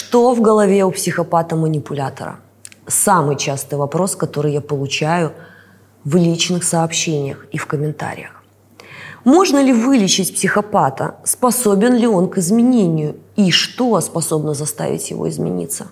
Что в голове у психопата-манипулятора? Самый частый вопрос, который я получаю в личных сообщениях и в комментариях. Можно ли вылечить психопата? Способен ли он к изменению? И что способно заставить его измениться?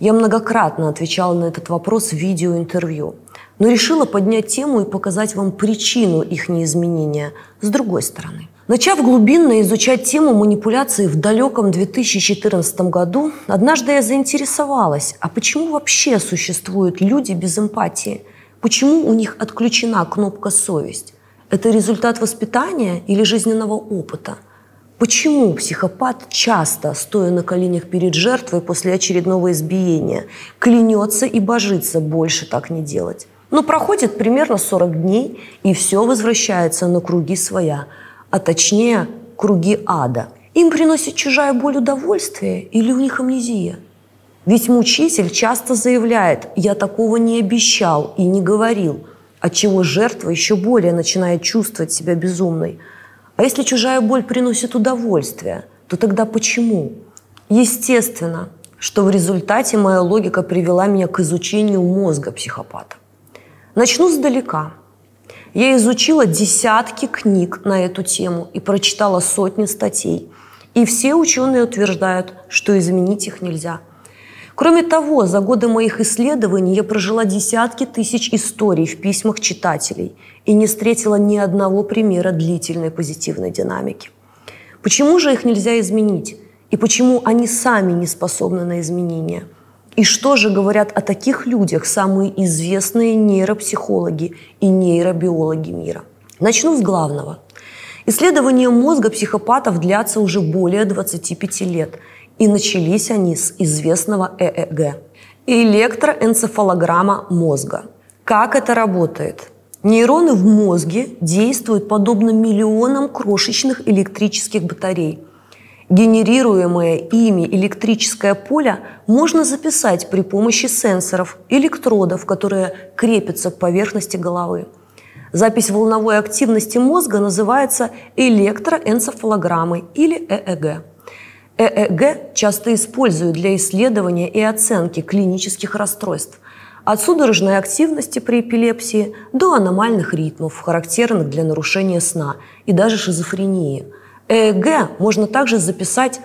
Я многократно отвечала на этот вопрос в видеоинтервью, но решила поднять тему и показать вам причину их неизменения с другой стороны. Начав глубинно изучать тему манипуляции в далеком 2014 году, однажды я заинтересовалась, а почему вообще существуют люди без эмпатии? Почему у них отключена кнопка «совесть»? Это результат воспитания или жизненного опыта? Почему психопат часто, стоя на коленях перед жертвой после очередного избиения, клянется и божится больше так не делать? Но проходит примерно 40 дней, и все возвращается на круги своя, а точнее круги ада. Им приносит чужая боль удовольствие или у них амнезия? Ведь мучитель часто заявляет «я такого не обещал и не говорил», отчего жертва еще более начинает чувствовать себя безумной. А если чужая боль приносит удовольствие, то тогда почему? Естественно, что в результате моя логика привела меня к изучению мозга психопата. Начну сдалека. Я изучила десятки книг на эту тему и прочитала сотни статей. И все ученые утверждают, что изменить их нельзя – Кроме того, за годы моих исследований я прожила десятки тысяч историй в письмах читателей и не встретила ни одного примера длительной позитивной динамики. Почему же их нельзя изменить? И почему они сами не способны на изменения? И что же говорят о таких людях самые известные нейропсихологи и нейробиологи мира? Начну с главного. Исследования мозга психопатов длятся уже более 25 лет – и начались они с известного ЭЭГ – электроэнцефалограмма мозга. Как это работает? Нейроны в мозге действуют подобно миллионам крошечных электрических батарей. Генерируемое ими электрическое поле можно записать при помощи сенсоров, электродов, которые крепятся к поверхности головы. Запись волновой активности мозга называется электроэнцефалограммой или ЭЭГ. ЭЭГ часто используют для исследования и оценки клинических расстройств, от судорожной активности при эпилепсии до аномальных ритмов, характерных для нарушения сна и даже шизофрении. ЭЭГ можно также записать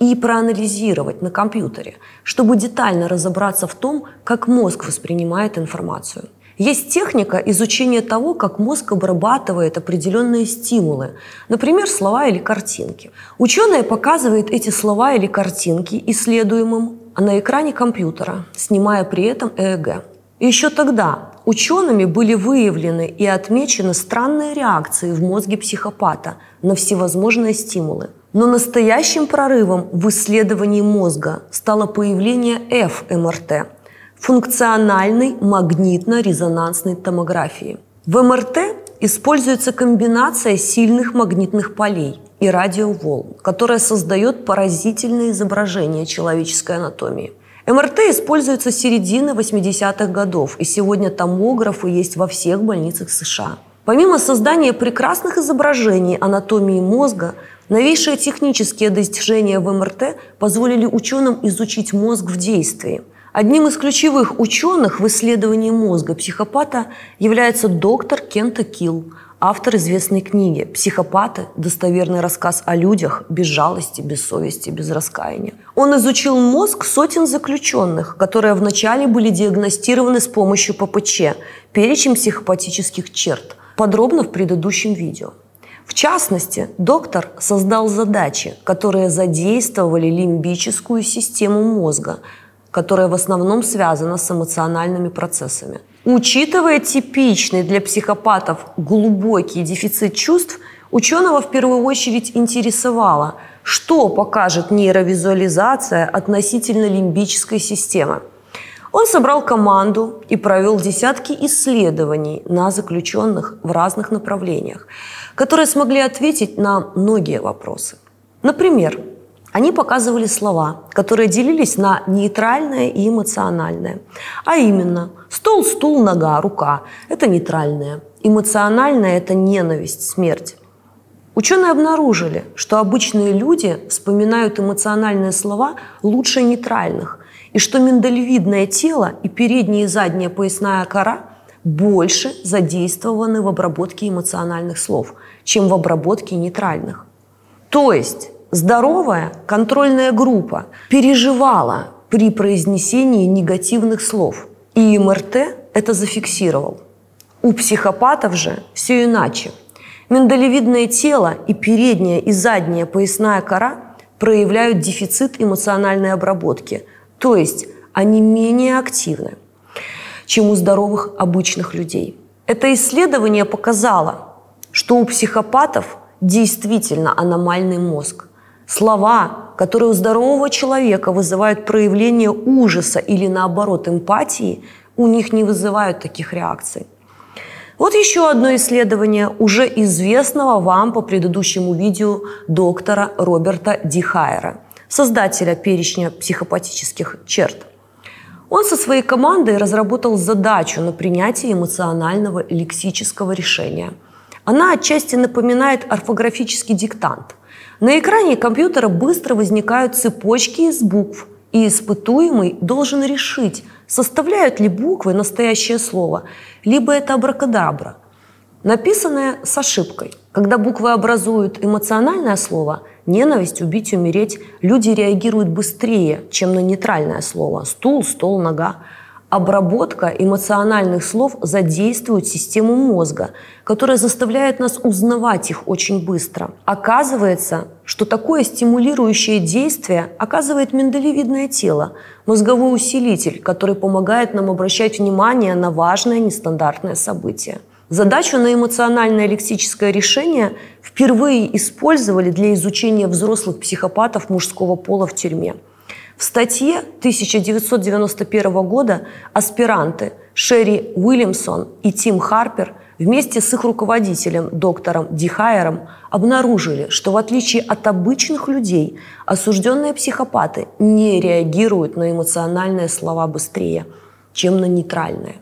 и проанализировать на компьютере, чтобы детально разобраться в том, как мозг воспринимает информацию. Есть техника изучения того, как мозг обрабатывает определенные стимулы, например, слова или картинки. Ученые показывают эти слова или картинки исследуемым на экране компьютера, снимая при этом ЭЭГ. Еще тогда учеными были выявлены и отмечены странные реакции в мозге психопата на всевозможные стимулы. Но настоящим прорывом в исследовании мозга стало появление ФМРТ – функциональной магнитно-резонансной томографии. В МРТ используется комбинация сильных магнитных полей и радиоволн, которая создает поразительное изображение человеческой анатомии. МРТ используется с середины 80-х годов, и сегодня томографы есть во всех больницах США. Помимо создания прекрасных изображений анатомии мозга, новейшие технические достижения в МРТ позволили ученым изучить мозг в действии – Одним из ключевых ученых в исследовании мозга психопата является доктор Кента Килл, автор известной книги «Психопаты. Достоверный рассказ о людях без жалости, без совести, без раскаяния». Он изучил мозг сотен заключенных, которые вначале были диагностированы с помощью ППЧ – перечень психопатических черт, подробно в предыдущем видео. В частности, доктор создал задачи, которые задействовали лимбическую систему мозга – которая в основном связана с эмоциональными процессами. Учитывая типичный для психопатов глубокий дефицит чувств, ученого в первую очередь интересовало, что покажет нейровизуализация относительно лимбической системы. Он собрал команду и провел десятки исследований на заключенных в разных направлениях, которые смогли ответить на многие вопросы. Например, они показывали слова, которые делились на нейтральное и эмоциональное. А именно, стол, стул, нога, рука – это нейтральное. Эмоциональное – это ненависть, смерть. Ученые обнаружили, что обычные люди вспоминают эмоциональные слова лучше нейтральных, и что миндалевидное тело и передняя и задняя поясная кора больше задействованы в обработке эмоциональных слов, чем в обработке нейтральных. То есть здоровая контрольная группа переживала при произнесении негативных слов, и МРТ это зафиксировал. У психопатов же все иначе – Миндалевидное тело и передняя и задняя поясная кора проявляют дефицит эмоциональной обработки, то есть они менее активны, чем у здоровых обычных людей. Это исследование показало, что у психопатов действительно аномальный мозг. Слова, которые у здорового человека вызывают проявление ужаса или наоборот эмпатии, у них не вызывают таких реакций. Вот еще одно исследование уже известного вам по предыдущему видео доктора Роберта Дихайера, создателя перечня психопатических черт. Он со своей командой разработал задачу на принятие эмоционального лексического решения. Она отчасти напоминает орфографический диктант. На экране компьютера быстро возникают цепочки из букв, и испытуемый должен решить, составляют ли буквы настоящее слово, либо это абракадабра, написанное с ошибкой. Когда буквы образуют эмоциональное слово «ненависть», «убить», «умереть», люди реагируют быстрее, чем на нейтральное слово «стул», «стол», «нога». Обработка эмоциональных слов задействует систему мозга, которая заставляет нас узнавать их очень быстро. Оказывается, что такое стимулирующее действие оказывает миндалевидное тело, мозговой усилитель, который помогает нам обращать внимание на важное нестандартное событие. Задачу на эмоциональное лексическое решение впервые использовали для изучения взрослых психопатов мужского пола в тюрьме – в статье 1991 года аспиранты Шерри Уильямсон и Тим Харпер вместе с их руководителем, доктором Дихайером, обнаружили, что в отличие от обычных людей, осужденные психопаты не реагируют на эмоциональные слова быстрее, чем на нейтральные.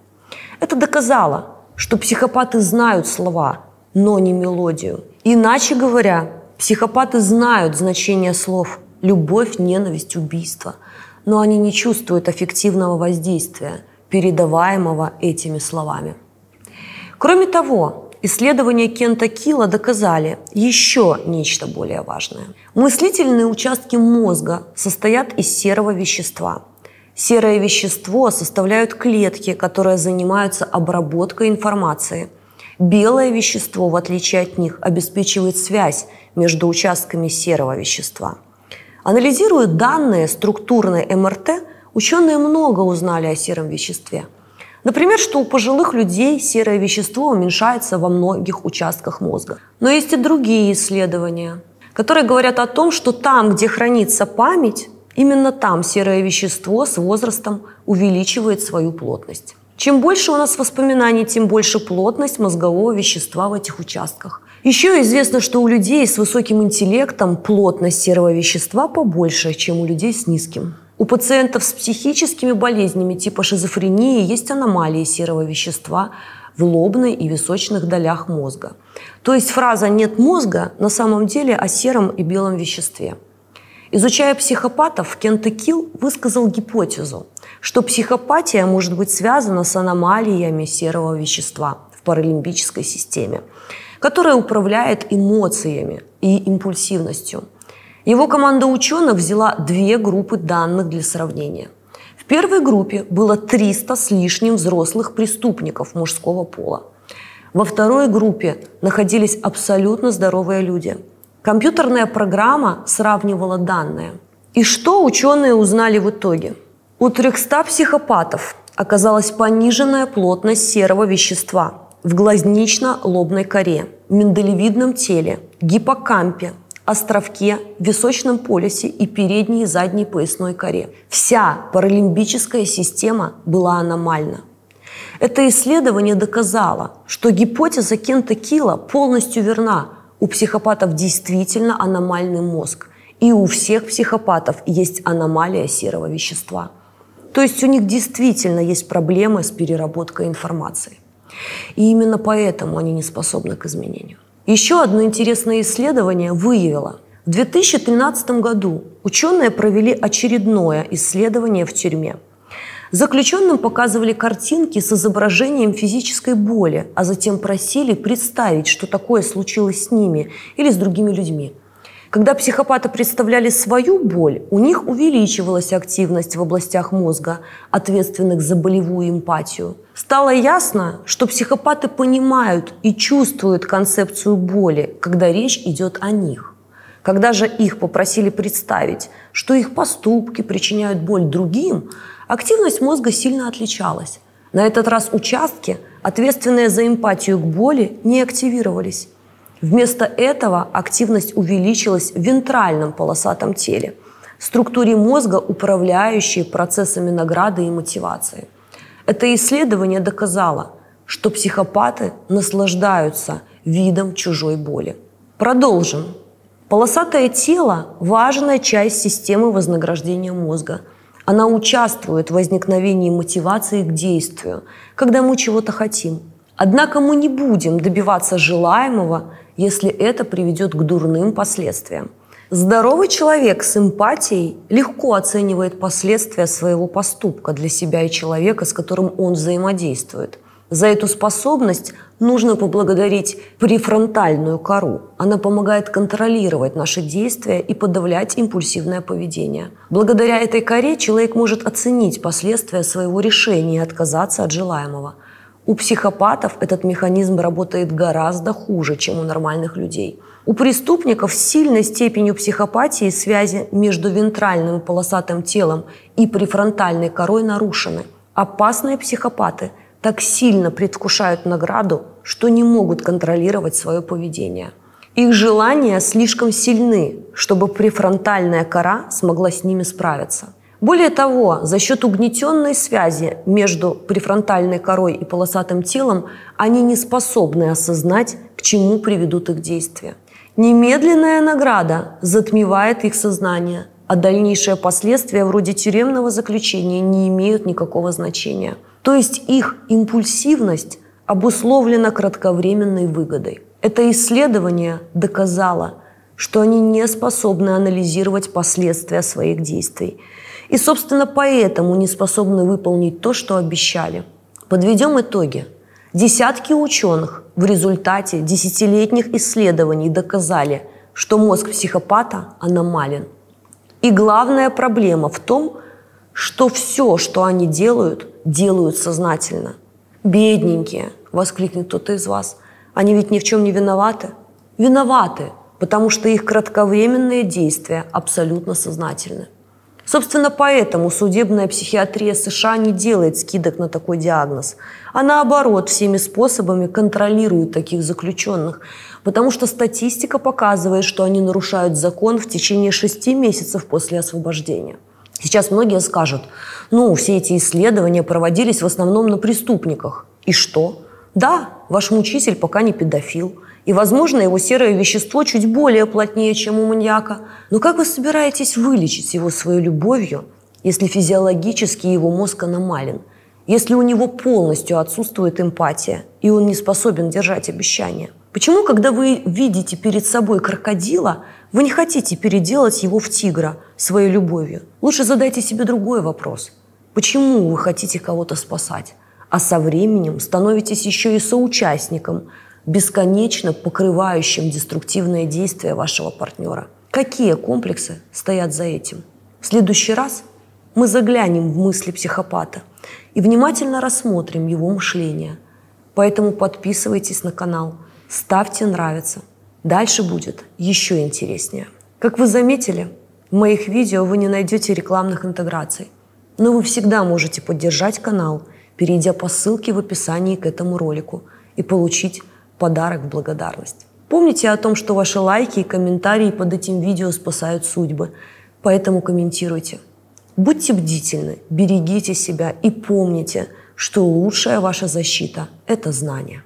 Это доказало, что психопаты знают слова, но не мелодию. Иначе говоря, психопаты знают значение слов – любовь, ненависть, убийство. Но они не чувствуют аффективного воздействия, передаваемого этими словами. Кроме того, исследования Кента Килла доказали еще нечто более важное. Мыслительные участки мозга состоят из серого вещества. Серое вещество составляют клетки, которые занимаются обработкой информации. Белое вещество, в отличие от них, обеспечивает связь между участками серого вещества – Анализируя данные структурной МРТ, ученые много узнали о сером веществе. Например, что у пожилых людей серое вещество уменьшается во многих участках мозга. Но есть и другие исследования, которые говорят о том, что там, где хранится память, именно там серое вещество с возрастом увеличивает свою плотность. Чем больше у нас воспоминаний, тем больше плотность мозгового вещества в этих участках. Еще известно, что у людей с высоким интеллектом плотность серого вещества побольше, чем у людей с низким. У пациентов с психическими болезнями типа шизофрении есть аномалии серого вещества в лобной и височных долях мозга. То есть фраза «нет мозга» на самом деле о сером и белом веществе. Изучая психопатов, Кент Килл высказал гипотезу, что психопатия может быть связана с аномалиями серого вещества в паралимбической системе которая управляет эмоциями и импульсивностью. Его команда ученых взяла две группы данных для сравнения. В первой группе было 300 с лишним взрослых преступников мужского пола. Во второй группе находились абсолютно здоровые люди. Компьютерная программа сравнивала данные. И что ученые узнали в итоге? У 300 психопатов оказалась пониженная плотность серого вещества, в глазнично-лобной коре, миндалевидном теле, гиппокампе, островке, височном полюсе и передней и задней поясной коре. Вся паралимбическая система была аномальна. Это исследование доказало, что гипотеза Кента Килла полностью верна. У психопатов действительно аномальный мозг. И у всех психопатов есть аномалия серого вещества. То есть у них действительно есть проблемы с переработкой информации. И именно поэтому они не способны к изменению. Еще одно интересное исследование выявило, в 2013 году ученые провели очередное исследование в тюрьме. Заключенным показывали картинки с изображением физической боли, а затем просили представить, что такое случилось с ними или с другими людьми. Когда психопаты представляли свою боль, у них увеличивалась активность в областях мозга, ответственных за болевую эмпатию. Стало ясно, что психопаты понимают и чувствуют концепцию боли, когда речь идет о них. Когда же их попросили представить, что их поступки причиняют боль другим, активность мозга сильно отличалась. На этот раз участки, ответственные за эмпатию к боли, не активировались. Вместо этого активность увеличилась в вентральном полосатом теле, структуре мозга, управляющей процессами награды и мотивации. Это исследование доказало, что психопаты наслаждаются видом чужой боли. Продолжим. Полосатое тело – важная часть системы вознаграждения мозга. Она участвует в возникновении мотивации к действию, когда мы чего-то хотим. Однако мы не будем добиваться желаемого, если это приведет к дурным последствиям. Здоровый человек с эмпатией легко оценивает последствия своего поступка для себя и человека, с которым он взаимодействует. За эту способность нужно поблагодарить префронтальную кору. Она помогает контролировать наши действия и подавлять импульсивное поведение. Благодаря этой коре человек может оценить последствия своего решения и отказаться от желаемого – у психопатов этот механизм работает гораздо хуже, чем у нормальных людей. У преступников с сильной степенью психопатии связи между вентральным полосатым телом и префронтальной корой нарушены. Опасные психопаты так сильно предвкушают награду, что не могут контролировать свое поведение. Их желания слишком сильны, чтобы префронтальная кора смогла с ними справиться – более того, за счет угнетенной связи между префронтальной корой и полосатым телом они не способны осознать, к чему приведут их действия. Немедленная награда затмевает их сознание, а дальнейшие последствия вроде тюремного заключения не имеют никакого значения. То есть их импульсивность обусловлена кратковременной выгодой. Это исследование доказало, что они не способны анализировать последствия своих действий – и, собственно, поэтому не способны выполнить то, что обещали. Подведем итоги. Десятки ученых в результате десятилетних исследований доказали, что мозг психопата аномален. И главная проблема в том, что все, что они делают, делают сознательно. «Бедненькие!» – воскликнет кто-то из вас. «Они ведь ни в чем не виноваты?» Виноваты, потому что их кратковременные действия абсолютно сознательны. Собственно, поэтому судебная психиатрия США не делает скидок на такой диагноз, а наоборот всеми способами контролирует таких заключенных, потому что статистика показывает, что они нарушают закон в течение шести месяцев после освобождения. Сейчас многие скажут, ну, все эти исследования проводились в основном на преступниках. И что? Да, ваш мучитель пока не педофил – и, возможно, его серое вещество чуть более плотнее, чем у маньяка. Но как вы собираетесь вылечить его своей любовью, если физиологически его мозг аномален? Если у него полностью отсутствует эмпатия, и он не способен держать обещания? Почему, когда вы видите перед собой крокодила, вы не хотите переделать его в тигра своей любовью? Лучше задайте себе другой вопрос. Почему вы хотите кого-то спасать? А со временем становитесь еще и соучастником – бесконечно покрывающим деструктивные действия вашего партнера. Какие комплексы стоят за этим? В следующий раз мы заглянем в мысли психопата и внимательно рассмотрим его мышление. Поэтому подписывайтесь на канал, ставьте нравится. Дальше будет еще интереснее. Как вы заметили, в моих видео вы не найдете рекламных интеграций, но вы всегда можете поддержать канал, перейдя по ссылке в описании к этому ролику и получить подарок в благодарность. Помните о том, что ваши лайки и комментарии под этим видео спасают судьбы, поэтому комментируйте. Будьте бдительны, берегите себя и помните, что лучшая ваша защита – это знание.